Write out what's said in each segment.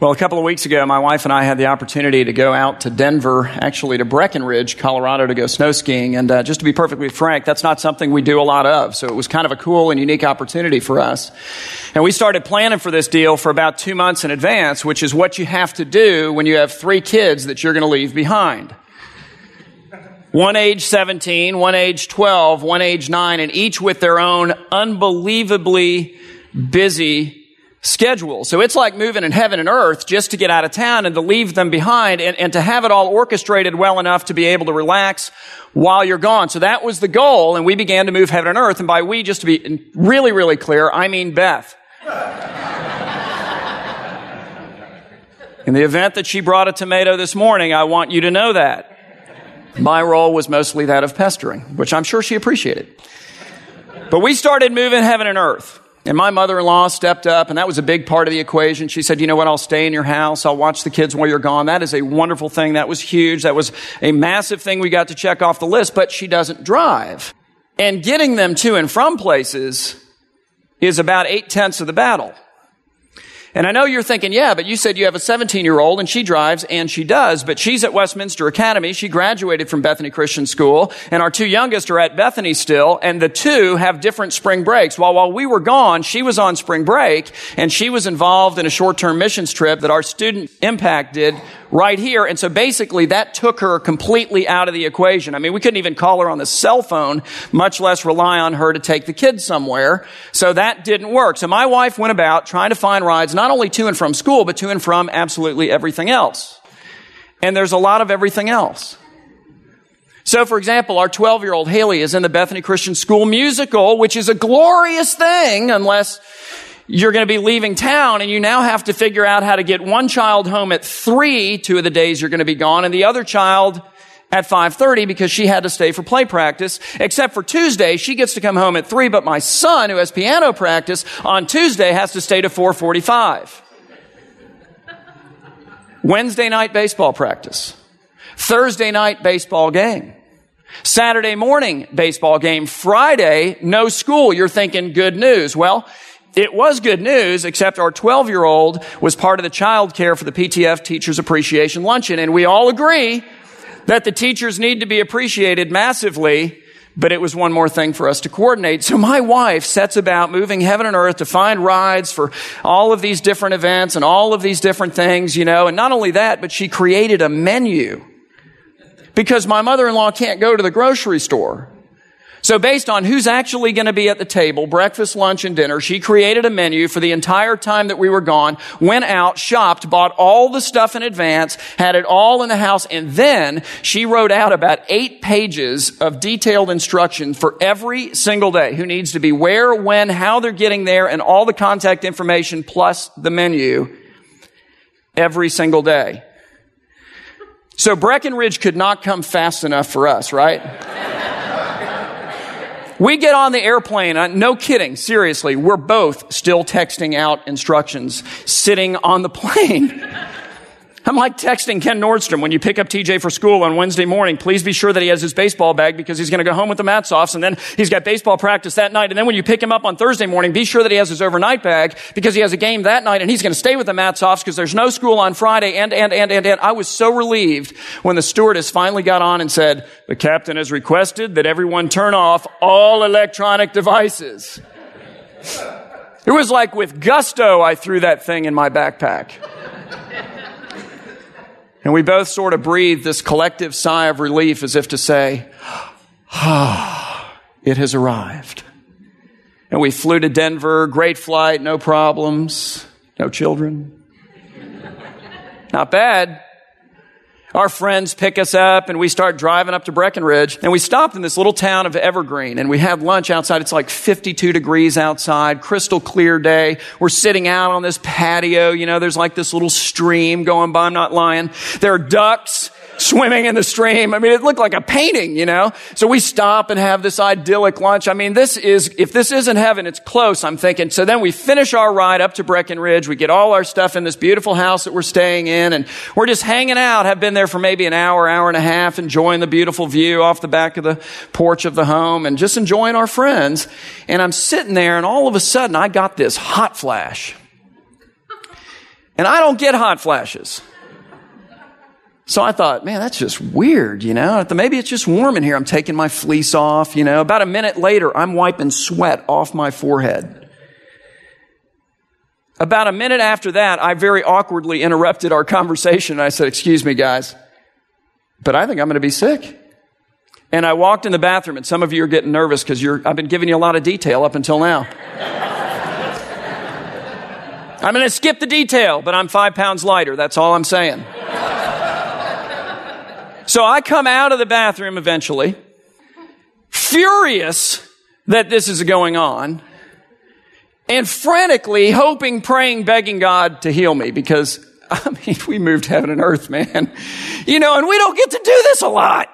Well, a couple of weeks ago, my wife and I had the opportunity to go out to Denver, actually to Breckenridge, Colorado, to go snow skiing. And uh, just to be perfectly frank, that's not something we do a lot of. So it was kind of a cool and unique opportunity for us. And we started planning for this deal for about two months in advance, which is what you have to do when you have three kids that you're going to leave behind. One age 17, one age 12, one age 9, and each with their own unbelievably busy schedule. So it's like moving in heaven and earth just to get out of town and to leave them behind and, and to have it all orchestrated well enough to be able to relax while you're gone. So that was the goal and we began to move heaven and earth. And by we, just to be really, really clear, I mean Beth. In the event that she brought a tomato this morning, I want you to know that. My role was mostly that of pestering, which I'm sure she appreciated. But we started moving heaven and earth. And my mother in law stepped up, and that was a big part of the equation. She said, You know what? I'll stay in your house. I'll watch the kids while you're gone. That is a wonderful thing. That was huge. That was a massive thing we got to check off the list, but she doesn't drive. And getting them to and from places is about eight tenths of the battle. And I know you're thinking, yeah, but you said you have a 17 year old and she drives and she does, but she's at Westminster Academy. She graduated from Bethany Christian School and our two youngest are at Bethany still and the two have different spring breaks. While, while we were gone, she was on spring break and she was involved in a short-term missions trip that our student impact did right here. And so basically that took her completely out of the equation. I mean, we couldn't even call her on the cell phone, much less rely on her to take the kids somewhere. So that didn't work. So my wife went about trying to find rides not only to and from school, but to and from absolutely everything else. And there's a lot of everything else. So, for example, our 12 year old Haley is in the Bethany Christian School musical, which is a glorious thing unless you're going to be leaving town and you now have to figure out how to get one child home at three, two of the days you're going to be gone, and the other child at 5.30 because she had to stay for play practice. Except for Tuesday, she gets to come home at 3, but my son, who has piano practice, on Tuesday has to stay to 4.45. Wednesday night baseball practice. Thursday night baseball game. Saturday morning baseball game. Friday, no school. You're thinking good news. Well, it was good news, except our 12 year old was part of the child care for the PTF Teachers Appreciation Luncheon. And we all agree that the teachers need to be appreciated massively, but it was one more thing for us to coordinate. So my wife sets about moving heaven and earth to find rides for all of these different events and all of these different things, you know. And not only that, but she created a menu because my mother-in-law can't go to the grocery store. So based on who's actually going to be at the table, breakfast, lunch, and dinner, she created a menu for the entire time that we were gone, went out, shopped, bought all the stuff in advance, had it all in the house, and then she wrote out about eight pages of detailed instructions for every single day who needs to be where, when, how they're getting there, and all the contact information plus the menu every single day. So Breckenridge could not come fast enough for us, right? We get on the airplane, uh, no kidding, seriously, we're both still texting out instructions sitting on the plane. I'm like texting Ken Nordstrom when you pick up TJ for school on Wednesday morning. Please be sure that he has his baseball bag because he's going to go home with the Matsoffs and then he's got baseball practice that night. And then when you pick him up on Thursday morning, be sure that he has his overnight bag because he has a game that night and he's going to stay with the Matsoffs because there's no school on Friday. And, and, and, and, and I was so relieved when the stewardess finally got on and said, the captain has requested that everyone turn off all electronic devices. It was like with gusto I threw that thing in my backpack. And we both sort of breathed this collective sigh of relief as if to say, ah, it has arrived. And we flew to Denver, great flight, no problems, no children. Not bad. Our friends pick us up and we start driving up to Breckenridge and we stop in this little town of Evergreen and we have lunch outside. It's like 52 degrees outside, crystal clear day. We're sitting out on this patio. You know, there's like this little stream going by. I'm not lying. There are ducks swimming in the stream. I mean, it looked like a painting, you know? So we stop and have this idyllic lunch. I mean, this is, if this isn't heaven, it's close, I'm thinking. So then we finish our ride up to Breckenridge. We get all our stuff in this beautiful house that we're staying in and we're just hanging out, have been there for maybe an hour, hour and a half, enjoying the beautiful view off the back of the porch of the home and just enjoying our friends. And I'm sitting there and all of a sudden I got this hot flash. And I don't get hot flashes. So I thought, man, that's just weird, you know? Maybe it's just warm in here. I'm taking my fleece off, you know? About a minute later, I'm wiping sweat off my forehead. About a minute after that, I very awkwardly interrupted our conversation. I said, excuse me, guys, but I think I'm going to be sick. And I walked in the bathroom, and some of you are getting nervous because I've been giving you a lot of detail up until now. I'm going to skip the detail, but I'm five pounds lighter. That's all I'm saying. So I come out of the bathroom eventually, furious that this is going on, and frantically hoping, praying, begging God to heal me because, I mean, we moved heaven and earth, man. You know, and we don't get to do this a lot.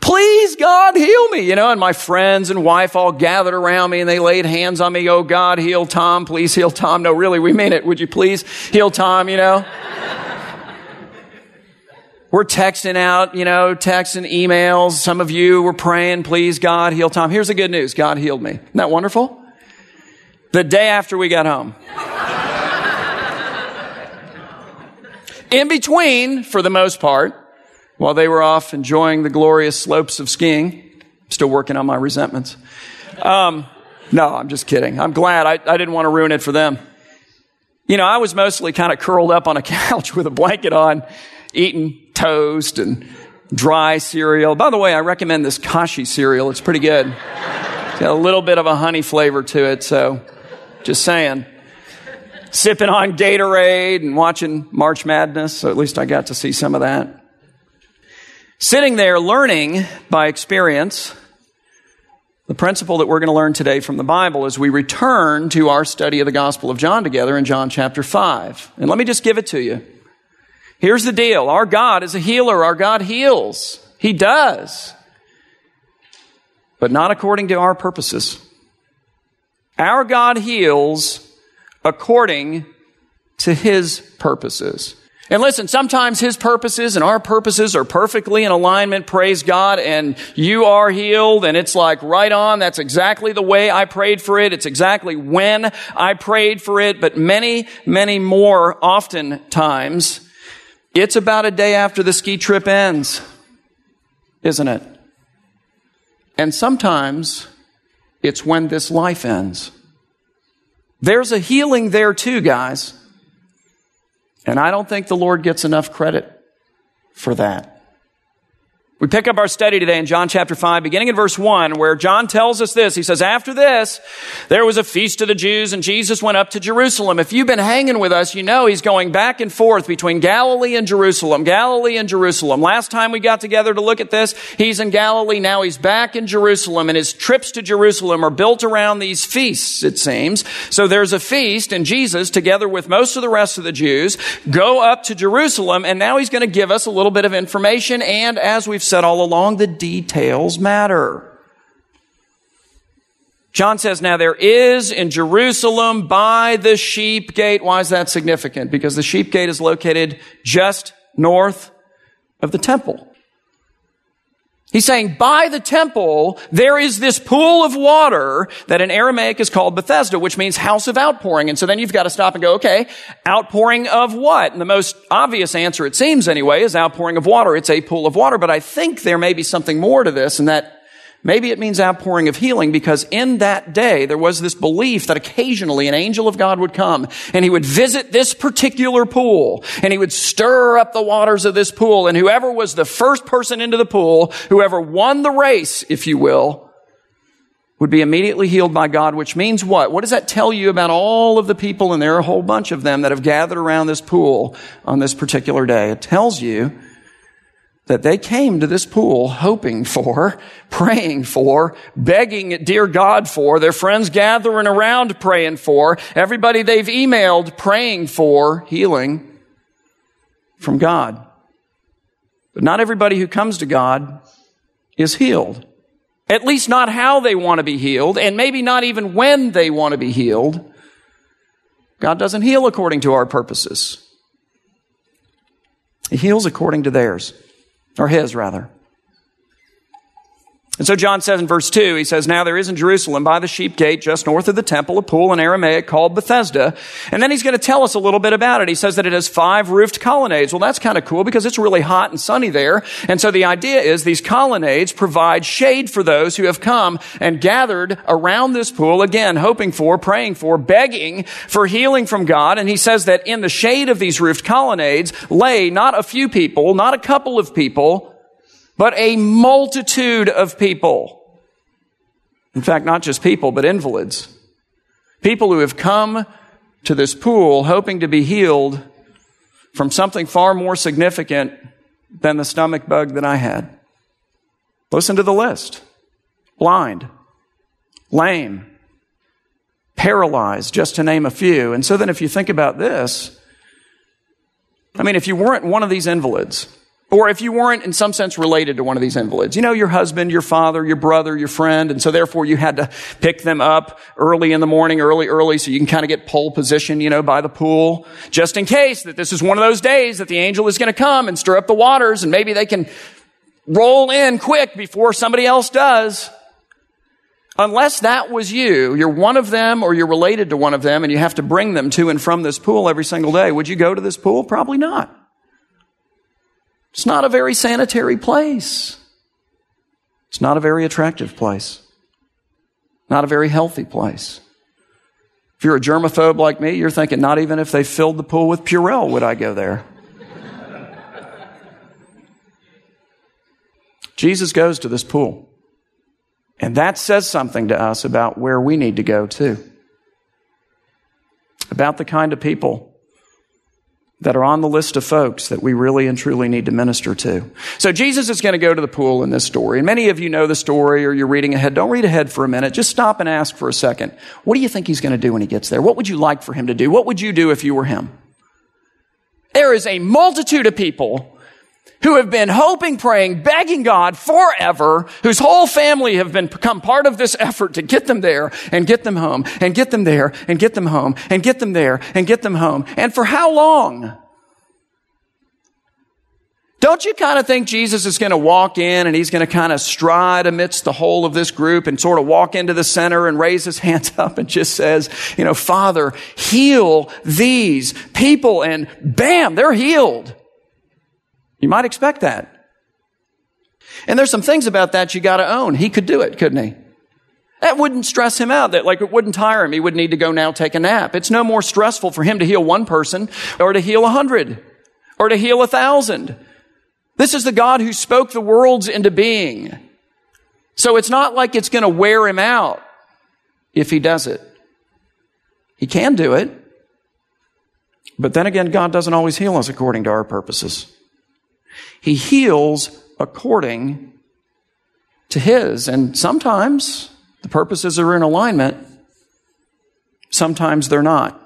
Please, God, heal me. You know, and my friends and wife all gathered around me and they laid hands on me. Oh, God, heal Tom. Please heal Tom. No, really, we mean it. Would you please heal Tom, you know? We're texting out, you know, texting emails. Some of you were praying, please, God, heal Tom. Here's the good news. God healed me. Isn't that wonderful? The day after we got home. In between, for the most part, while they were off enjoying the glorious slopes of skiing, still working on my resentments. Um, no, I'm just kidding. I'm glad. I, I didn't want to ruin it for them. You know, I was mostly kind of curled up on a couch with a blanket on, eating toast and dry cereal. By the way, I recommend this Kashi cereal. It's pretty good. It's got a little bit of a honey flavor to it, so just saying. Sipping on Gatorade and watching March Madness, so at least I got to see some of that. Sitting there learning by experience the principle that we're going to learn today from the Bible as we return to our study of the Gospel of John together in John chapter 5. And let me just give it to you. Here's the deal. Our God is a healer. Our God heals. He does. But not according to our purposes. Our God heals according to His purposes. And listen, sometimes His purposes and our purposes are perfectly in alignment, praise God, and you are healed, and it's like right on, that's exactly the way I prayed for it, it's exactly when I prayed for it, but many, many more oftentimes, it's about a day after the ski trip ends, isn't it? And sometimes it's when this life ends. There's a healing there too, guys. And I don't think the Lord gets enough credit for that. We pick up our study today in John chapter 5, beginning in verse 1, where John tells us this. He says, After this, there was a feast of the Jews, and Jesus went up to Jerusalem. If you've been hanging with us, you know he's going back and forth between Galilee and Jerusalem, Galilee and Jerusalem. Last time we got together to look at this, he's in Galilee. Now he's back in Jerusalem, and his trips to Jerusalem are built around these feasts, it seems. So there's a feast, and Jesus, together with most of the rest of the Jews, go up to Jerusalem, and now he's going to give us a little bit of information, and as we've said all along, the details matter. John says, now there is in Jerusalem by the sheep gate. Why is that significant? Because the sheep gate is located just north of the temple. He's saying by the temple, there is this pool of water that in Aramaic is called Bethesda, which means house of outpouring. And so then you've got to stop and go, okay, outpouring of what? And the most obvious answer, it seems anyway, is outpouring of water. It's a pool of water. But I think there may be something more to this and that Maybe it means outpouring of healing because in that day there was this belief that occasionally an angel of God would come and he would visit this particular pool and he would stir up the waters of this pool and whoever was the first person into the pool, whoever won the race, if you will, would be immediately healed by God, which means what? What does that tell you about all of the people, and there are a whole bunch of them that have gathered around this pool on this particular day? It tells you that they came to this pool hoping for, praying for, begging dear God for, their friends gathering around praying for, everybody they've emailed praying for healing from God. But not everybody who comes to God is healed. At least not how they want to be healed, and maybe not even when they want to be healed. God doesn't heal according to our purposes. He heals according to theirs or his rather. And so John says in verse 2, he says, Now there is in Jerusalem by the sheep gate, just north of the temple, a pool in Aramaic called Bethesda. And then he's going to tell us a little bit about it. He says that it has five roofed colonnades. Well, that's kind of cool because it's really hot and sunny there. And so the idea is these colonnades provide shade for those who have come and gathered around this pool, again, hoping for, praying for, begging for healing from God. And he says that in the shade of these roofed colonnades lay not a few people, not a couple of people, but a multitude of people. In fact, not just people, but invalids. People who have come to this pool hoping to be healed from something far more significant than the stomach bug that I had. Listen to the list. Blind, lame, paralyzed, just to name a few. And so then if you think about this, I mean, if you weren't one of these invalids, or if you weren't in some sense related to one of these invalids, you know, your husband, your father, your brother, your friend, and so therefore you had to pick them up early in the morning, early, early, so you can kind of get pole position, you know, by the pool, just in case that this is one of those days that the angel is going to come and stir up the waters and maybe they can roll in quick before somebody else does. Unless that was you, you're one of them or you're related to one of them and you have to bring them to and from this pool every single day. Would you go to this pool? Probably not. It's not a very sanitary place. It's not a very attractive place. Not a very healthy place. If you're a germaphobe like me, you're thinking, not even if they filled the pool with Purell would I go there. Jesus goes to this pool. And that says something to us about where we need to go too. About the kind of people that are on the list of folks that we really and truly need to minister to. So Jesus is going to go to the pool in this story. And many of you know the story or you're reading ahead. Don't read ahead for a minute. Just stop and ask for a second. What do you think he's going to do when he gets there? What would you like for him to do? What would you do if you were him? There is a multitude of people who have been hoping, praying, begging God forever, whose whole family have been become part of this effort to get them there and get them home and get them there and get them home and get them there and get them home. And for how long? Don't you kind of think Jesus is going to walk in and he's going to kind of stride amidst the whole of this group and sort of walk into the center and raise his hands up and just says, you know, Father, heal these people and bam, they're healed. You might expect that. And there's some things about that you got to own. He could do it, couldn't he? That wouldn't stress him out. That like it wouldn't tire him. He would need to go now take a nap. It's no more stressful for him to heal one person or to heal a hundred or to heal a thousand. This is the God who spoke the worlds into being. So it's not like it's going to wear him out if he does it. He can do it. But then again, God doesn't always heal us according to our purposes. He heals according to His. And sometimes the purposes are in alignment, sometimes they're not.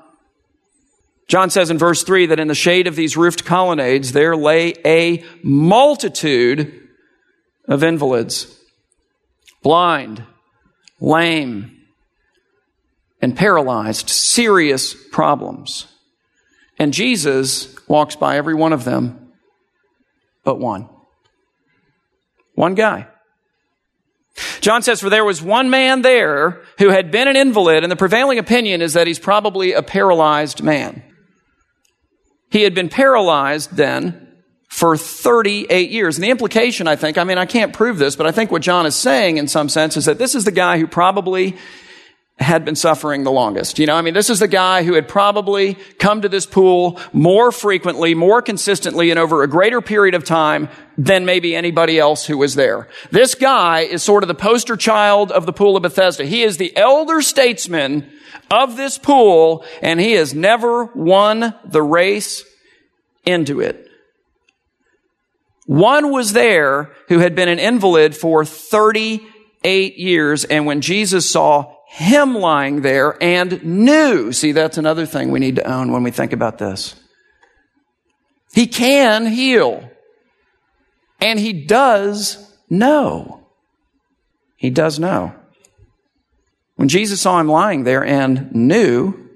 John says in verse 3 that in the shade of these roofed colonnades there lay a multitude of invalids, blind, lame, and paralyzed, serious problems. And Jesus walks by every one of them but one. One guy. John says, For there was one man there who had been an invalid, and the prevailing opinion is that he's probably a paralyzed man. He had been paralyzed then for 38 years. And the implication, I think, I mean, I can't prove this, but I think what John is saying in some sense is that this is the guy who probably had been suffering the longest. You know, I mean, this is the guy who had probably come to this pool more frequently, more consistently, and over a greater period of time than maybe anybody else who was there. This guy is sort of the poster child of the pool of Bethesda. He is the elder statesman of this pool, and he has never won the race into it. One was there who had been an invalid for 38 years, and when Jesus saw him lying there and knew. See, that's another thing we need to own when we think about this. He can heal. And he does know. He does know. When Jesus saw him lying there and knew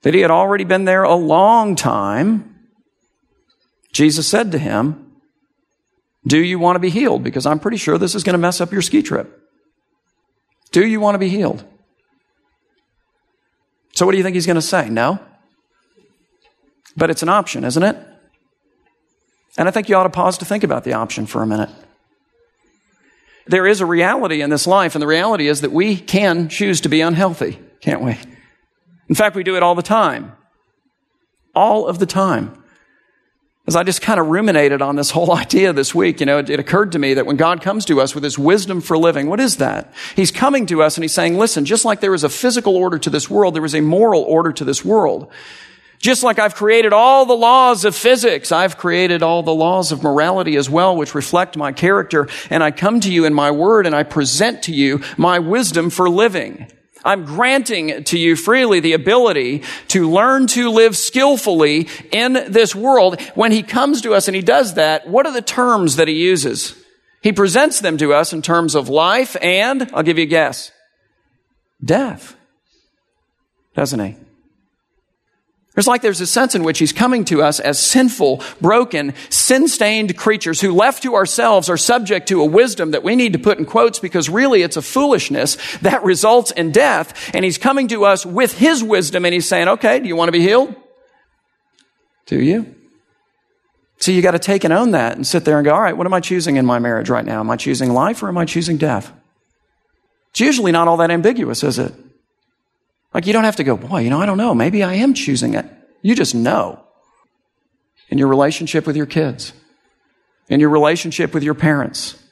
that he had already been there a long time, Jesus said to him, Do you want to be healed? Because I'm pretty sure this is going to mess up your ski trip. Do you want to be healed? So what do you think he's going to say? No? But it's an option, isn't it? And I think you ought to pause to think about the option for a minute. There is a reality in this life, and the reality is that we can choose to be unhealthy, can't we? In fact, we do it all the time. All of the time. As I just kind of ruminated on this whole idea this week, you know, it, it, occurred to me that when God comes to us with his wisdom for living, what is that? He's coming to us and he's saying, listen, just like there is a physical order to this world, there is a moral order to this world. Just like I've created all the laws of physics, I've created all the laws of morality as well, which reflect my character. And I come to you in my word and I present to you my wisdom for living. I'm granting to you freely the ability to learn to live skillfully in this world. When he comes to us and he does that, what are the terms that he uses? He presents them to us in terms of life and, I'll give you a guess, death. Doesn't he? It's like there's a sense in which he's coming to us as sinful, broken, sin-stained creatures who left to ourselves are subject to a wisdom that we need to put in quotes because really it's a foolishness that results in death. And he's coming to us with his wisdom and he's saying, okay, do you want to be healed? Do you? So you got to take and own that and sit there and go, all right, what am I choosing in my marriage right now? Am I choosing life or am I choosing death? It's usually not all that ambiguous, is it? Like you don't have to go, boy, you know, I don't know. Maybe I am choosing it. You just know. In your relationship with your kids, in your relationship with your parents,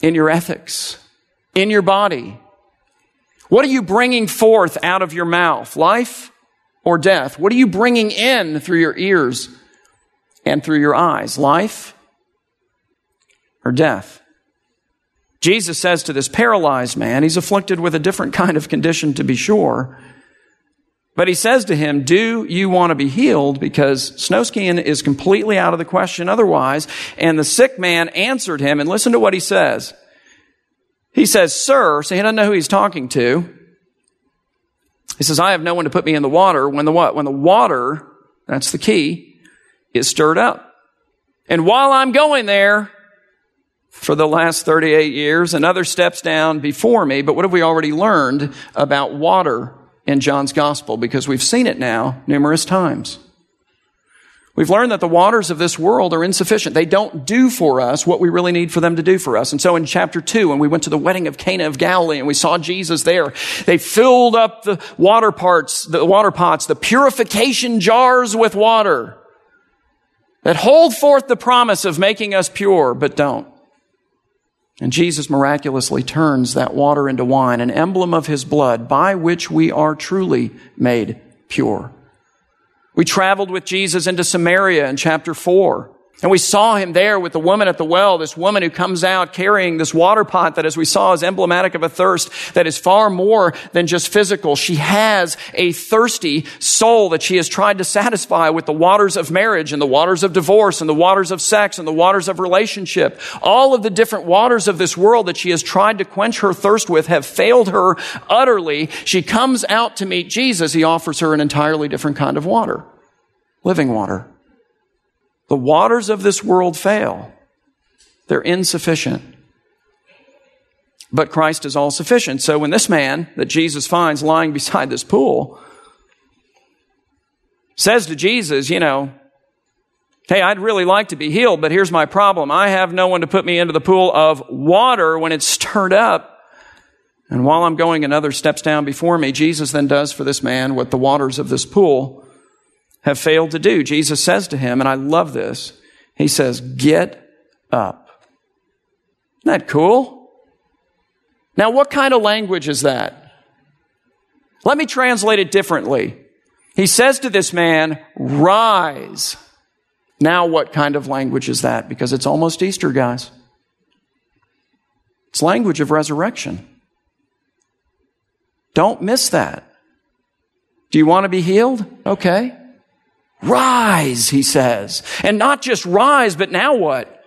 in your ethics, in your body. What are you bringing forth out of your mouth? Life or death? What are you bringing in through your ears and through your eyes? Life or death? Jesus says to this paralyzed man, he's afflicted with a different kind of condition to be sure. But he says to him, do you want to be healed? Because snow skiing is completely out of the question otherwise. And the sick man answered him, and listen to what he says. He says, sir, so he doesn't know who he's talking to. He says, I have no one to put me in the water when the what? When the water, that's the key, is stirred up. And while I'm going there, for the last 38 years and other steps down before me. But what have we already learned about water in John's gospel? Because we've seen it now numerous times. We've learned that the waters of this world are insufficient. They don't do for us what we really need for them to do for us. And so in chapter two, when we went to the wedding of Cana of Galilee and we saw Jesus there, they filled up the water parts, the water pots, the purification jars with water that hold forth the promise of making us pure, but don't. And Jesus miraculously turns that water into wine, an emblem of his blood by which we are truly made pure. We traveled with Jesus into Samaria in chapter 4. And we saw him there with the woman at the well, this woman who comes out carrying this water pot that, as we saw, is emblematic of a thirst that is far more than just physical. She has a thirsty soul that she has tried to satisfy with the waters of marriage and the waters of divorce and the waters of sex and the waters of relationship. All of the different waters of this world that she has tried to quench her thirst with have failed her utterly. She comes out to meet Jesus. He offers her an entirely different kind of water. Living water. The waters of this world fail. They're insufficient. But Christ is all sufficient. So when this man that Jesus finds lying beside this pool says to Jesus, you know, Hey, I'd really like to be healed, but here's my problem. I have no one to put me into the pool of water when it's stirred up. And while I'm going another steps down before me, Jesus then does for this man what the waters of this pool have failed to do. Jesus says to him, and I love this, he says, Get up. Isn't that cool? Now, what kind of language is that? Let me translate it differently. He says to this man, Rise. Now, what kind of language is that? Because it's almost Easter, guys. It's language of resurrection. Don't miss that. Do you want to be healed? Okay. Rise, he says. And not just rise, but now what?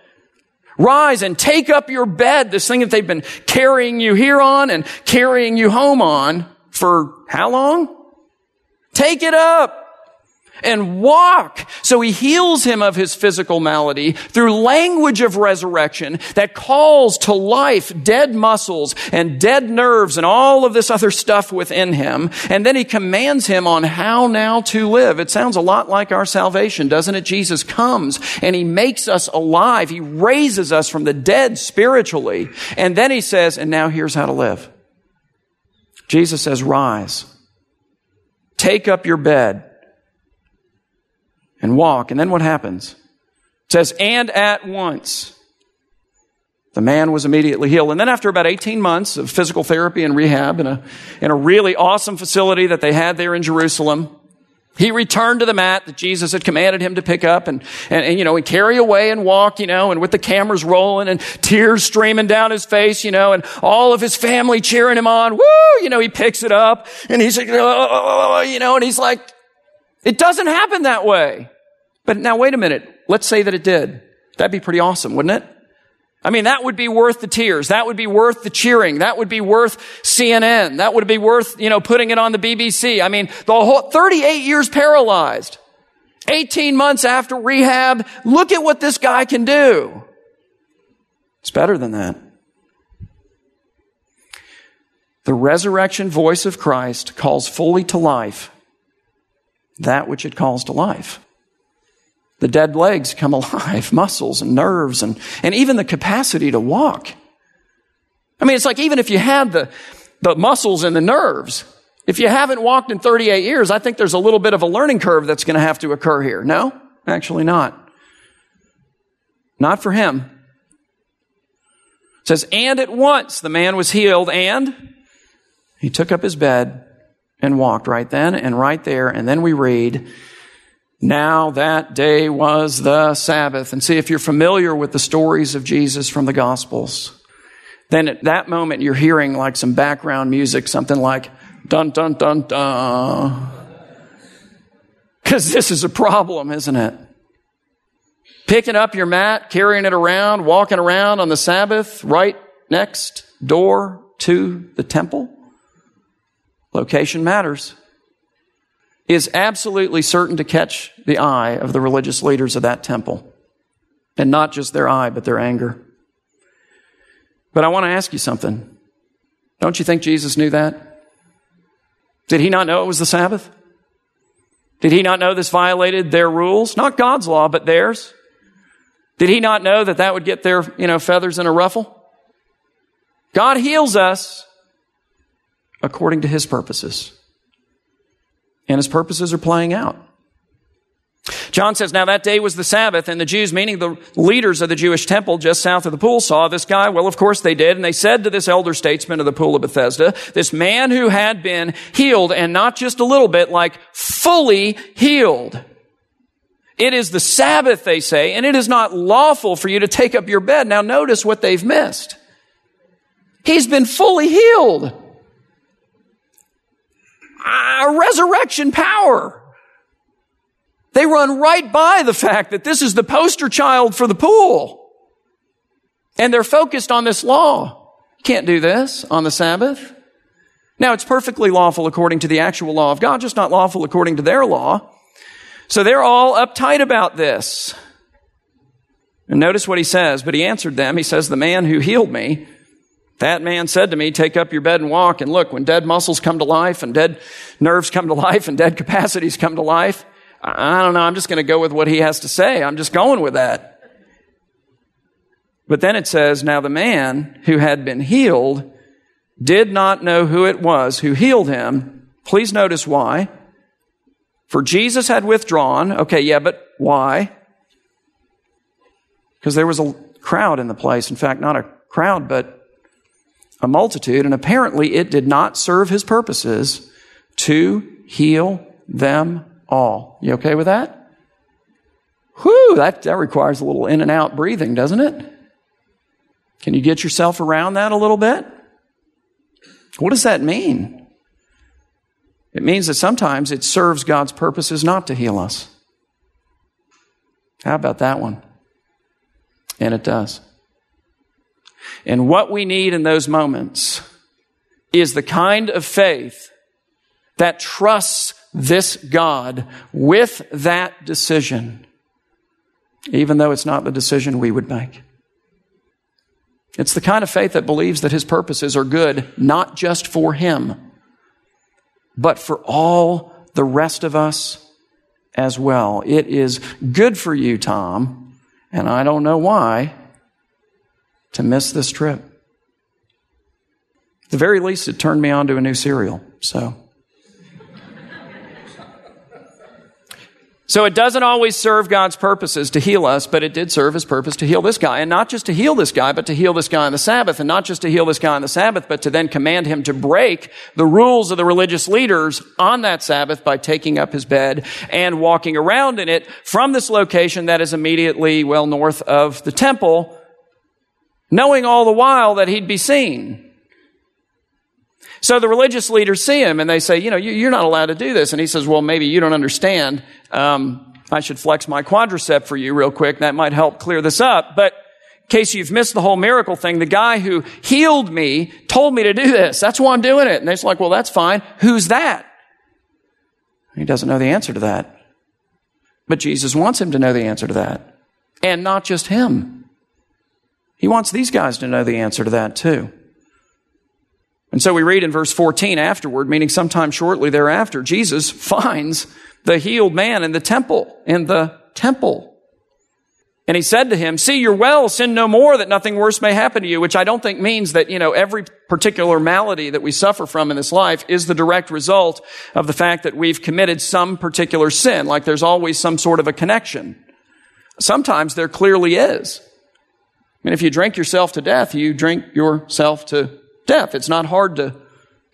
Rise and take up your bed, this thing that they've been carrying you here on and carrying you home on for how long? Take it up. And walk. So he heals him of his physical malady through language of resurrection that calls to life dead muscles and dead nerves and all of this other stuff within him. And then he commands him on how now to live. It sounds a lot like our salvation, doesn't it? Jesus comes and he makes us alive. He raises us from the dead spiritually. And then he says, and now here's how to live. Jesus says, rise, take up your bed and walk. And then what happens? It says, and at once. The man was immediately healed. And then after about 18 months of physical therapy and rehab in a, in a really awesome facility that they had there in Jerusalem, he returned to the mat that Jesus had commanded him to pick up and, and, and, you know, and carry away and walk, you know, and with the cameras rolling and tears streaming down his face, you know, and all of his family cheering him on. Woo! You know, he picks it up and he's like, oh, oh, oh, oh you know, and he's like, it doesn't happen that way. But now wait a minute. Let's say that it did. That'd be pretty awesome, wouldn't it? I mean, that would be worth the tears. That would be worth the cheering. That would be worth CNN. That would be worth, you know, putting it on the BBC. I mean, the whole 38 years paralyzed. 18 months after rehab. Look at what this guy can do. It's better than that. The resurrection voice of Christ calls fully to life that which it calls to life. The dead legs come alive, muscles and nerves and, and even the capacity to walk. I mean, it's like even if you had the, the muscles and the nerves, if you haven't walked in 38 years, I think there's a little bit of a learning curve that's going to have to occur here. No? Actually not. Not for him. It says, and at once the man was healed and he took up his bed and walked right then and right there. And then we read, now that day was the Sabbath. And see, if you're familiar with the stories of Jesus from the Gospels, then at that moment you're hearing like some background music, something like dun dun dun dun. Because this is a problem, isn't it? Picking up your mat, carrying it around, walking around on the Sabbath, right next door to the temple. Location matters is absolutely certain to catch the eye of the religious leaders of that temple. And not just their eye, but their anger. But I want to ask you something. Don't you think Jesus knew that? Did he not know it was the Sabbath? Did he not know this violated their rules? Not God's law, but theirs. Did he not know that that would get their, you know, feathers in a ruffle? God heals us according to his purposes and his purposes are playing out. John says, Now that day was the Sabbath, and the Jews, meaning the leaders of the Jewish temple just south of the pool, saw this guy. Well, of course they did. And they said to this elder statesman of the pool of Bethesda, this man who had been healed, and not just a little bit, like fully healed. It is the Sabbath, they say, and it is not lawful for you to take up your bed. Now notice what they've missed. He's been fully healed resurrection power. They run right by the fact that this is the poster child for the pool. And they're focused on this law. Can't do this on the Sabbath. Now, it's perfectly lawful according to the actual law of God, just not lawful according to their law. So they're all uptight about this. And notice what he says. But he answered them. He says, The man who healed me that man said to me, take up your bed and walk. And look, when dead muscles come to life and dead nerves come to life and dead capacities come to life, I don't know. I'm just going to go with what he has to say. I'm just going with that. But then it says, now the man who had been healed did not know who it was who healed him. Please notice why. For Jesus had withdrawn. Okay, yeah, but why? Because there was a crowd in the place. In fact, not a crowd, but a multitude, and apparently it did not serve his purposes to heal them all. You okay with that? Whew, that, that requires a little in and out breathing, doesn't it? Can you get yourself around that a little bit? What does that mean? It means that sometimes it serves God's purposes not to heal us. How about that one? And it does. And what we need in those moments is the kind of faith that trusts this God with that decision, even though it's not the decision we would make. It's the kind of faith that believes that his purposes are good, not just for him, but for all the rest of us as well. It is good for you, Tom, and I don't know why, to miss this trip. At the very least, it turned me on to a new cereal, so. So it doesn't always serve God's purposes to heal us, but it did serve his purpose to heal this guy. And not just to heal this guy, but to heal this guy on the Sabbath. And not just to heal this guy on the Sabbath, but to then command him to break the rules of the religious leaders on that Sabbath by taking up his bed and walking around in it from this location that is immediately well north of the temple, knowing all the while that he'd be seen. So the religious leaders see him and they say, you know, you're not allowed to do this. And he says, well, maybe you don't understand. Um, I should flex my quadricep for you real quick. That might help clear this up. But in case you've missed the whole miracle thing, the guy who healed me told me to do this. That's why I'm doing it. And they're like, well, that's fine. Who's that? He doesn't know the answer to that. But Jesus wants him to know the answer to that. And not just him. He wants these guys to know the answer to that too. And so we read in verse 14 afterward, meaning sometime shortly thereafter, Jesus finds the healed man in the temple, in the temple. And he said to him, see, you're well, sin no more that nothing worse may happen to you, which I don't think means that, you know, every particular malady that we suffer from in this life is the direct result of the fact that we've committed some particular sin. Like there's always some sort of a connection. Sometimes there clearly is. Mean, if you drink yourself to death, you drink yourself to death. It's not hard to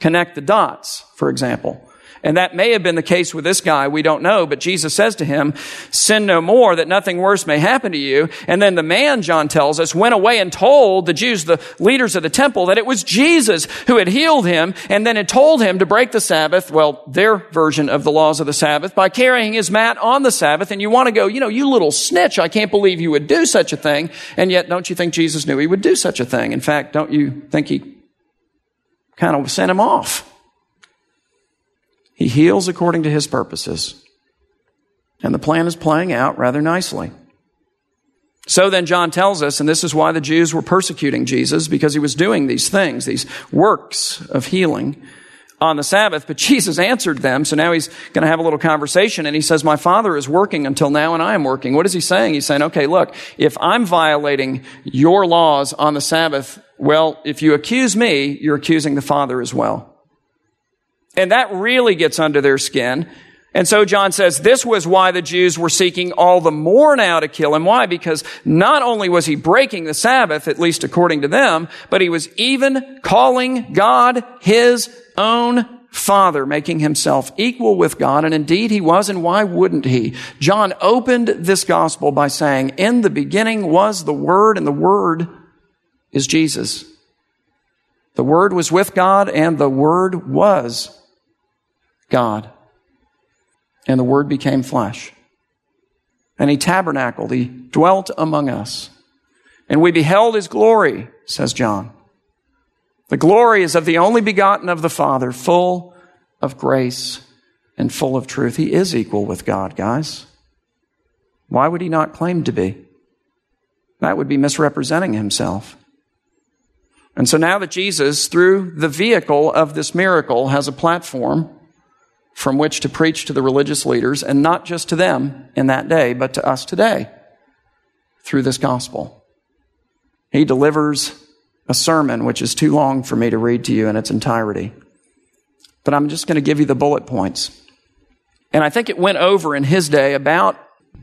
connect the dots, for example. And that may have been the case with this guy. We don't know. But Jesus says to him, sin no more that nothing worse may happen to you. And then the man, John tells us, went away and told the Jews, the leaders of the temple, that it was Jesus who had healed him and then had told him to break the Sabbath, well, their version of the laws of the Sabbath, by carrying his mat on the Sabbath. And you want to go, you know, you little snitch. I can't believe you would do such a thing. And yet, don't you think Jesus knew he would do such a thing? In fact, don't you think he kind of sent him off. He heals according to his purposes. And the plan is playing out rather nicely. So then John tells us, and this is why the Jews were persecuting Jesus, because he was doing these things, these works of healing on the Sabbath. But Jesus answered them. So now he's going to have a little conversation and he says, my father is working until now and I am working. What is he saying? He's saying, okay, look, if I'm violating your laws on the Sabbath, well, if you accuse me, you're accusing the Father as well. And that really gets under their skin. And so John says this was why the Jews were seeking all the more now to kill him. Why? Because not only was he breaking the Sabbath, at least according to them, but he was even calling God his own Father, making himself equal with God. And indeed he was, and why wouldn't he? John opened this gospel by saying, in the beginning was the Word, and the Word is Jesus. The Word was with God, and the Word was God. And the Word became flesh. And He tabernacled, He dwelt among us. And we beheld His glory, says John. The glory is of the only begotten of the Father, full of grace and full of truth. He is equal with God, guys. Why would he not claim to be? That would be misrepresenting himself. And so now that Jesus, through the vehicle of this miracle, has a platform from which to preach to the religious leaders, and not just to them in that day, but to us today through this gospel. He delivers a sermon which is too long for me to read to you in its entirety. But I'm just going to give you the bullet points. And I think it went over in his day about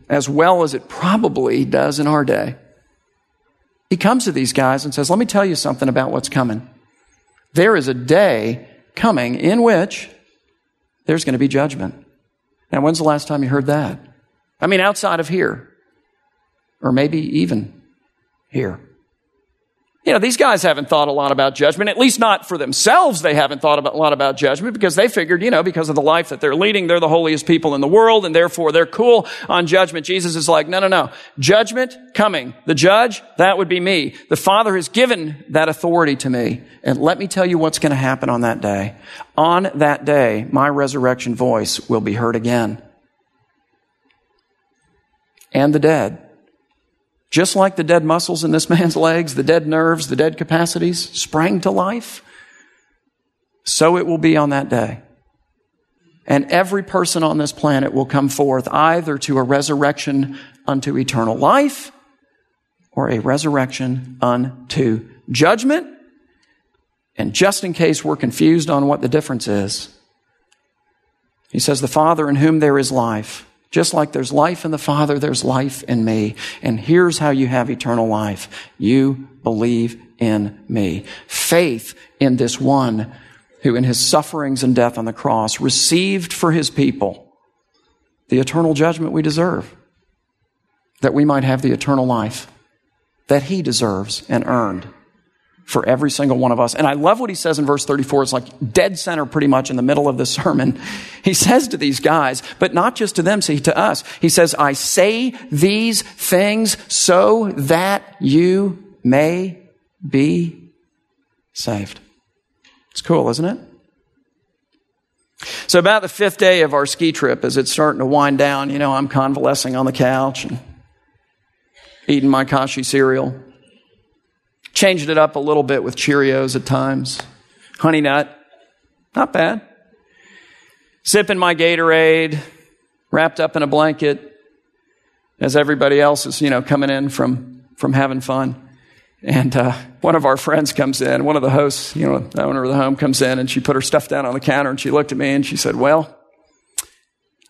as well as it probably does in our day. He comes to these guys and says, Let me tell you something about what's coming. There is a day coming in which there's going to be judgment. Now, when's the last time you heard that? I mean, outside of here, or maybe even here. You know, these guys haven't thought a lot about judgment, at least not for themselves. They haven't thought about, a lot about judgment because they figured, you know, because of the life that they're leading, they're the holiest people in the world and therefore they're cool on judgment. Jesus is like, no, no, no. Judgment coming. The judge, that would be me. The Father has given that authority to me. And let me tell you what's going to happen on that day. On that day, my resurrection voice will be heard again. And the dead just like the dead muscles in this man's legs, the dead nerves, the dead capacities sprang to life, so it will be on that day. And every person on this planet will come forth either to a resurrection unto eternal life or a resurrection unto judgment. And just in case we're confused on what the difference is, he says, The Father in whom there is life just like there's life in the Father, there's life in me. And here's how you have eternal life. You believe in me. Faith in this one who in his sufferings and death on the cross received for his people the eternal judgment we deserve. That we might have the eternal life that he deserves and earned for every single one of us. And I love what he says in verse 34. It's like dead center pretty much in the middle of the sermon. He says to these guys, but not just to them, see to us. He says, I say these things so that you may be saved. It's cool, isn't it? So about the fifth day of our ski trip, as it's starting to wind down, you know, I'm convalescing on the couch and eating my Kashi cereal. Changed it up a little bit with Cheerios at times. Honey nut, not bad. Sipping my Gatorade, wrapped up in a blanket, as everybody else is, you know, coming in from, from having fun. And uh, one of our friends comes in, one of the hosts, you know, the owner of the home comes in, and she put her stuff down on the counter, and she looked at me and she said, Well,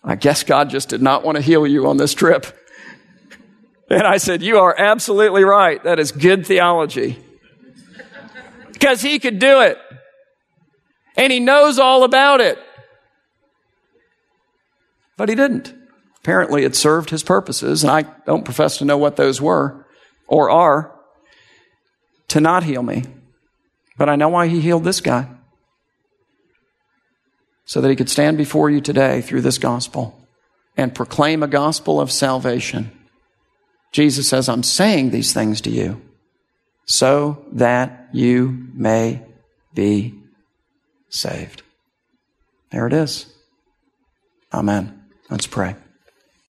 I guess God just did not want to heal you on this trip. And I said, You are absolutely right. That is good theology. Because he could do it. And he knows all about it. But he didn't. Apparently, it served his purposes, and I don't profess to know what those were or are, to not heal me. But I know why he healed this guy. So that he could stand before you today through this gospel and proclaim a gospel of salvation Jesus says, I'm saying these things to you so that you may be saved. There it is. Amen. Let's pray.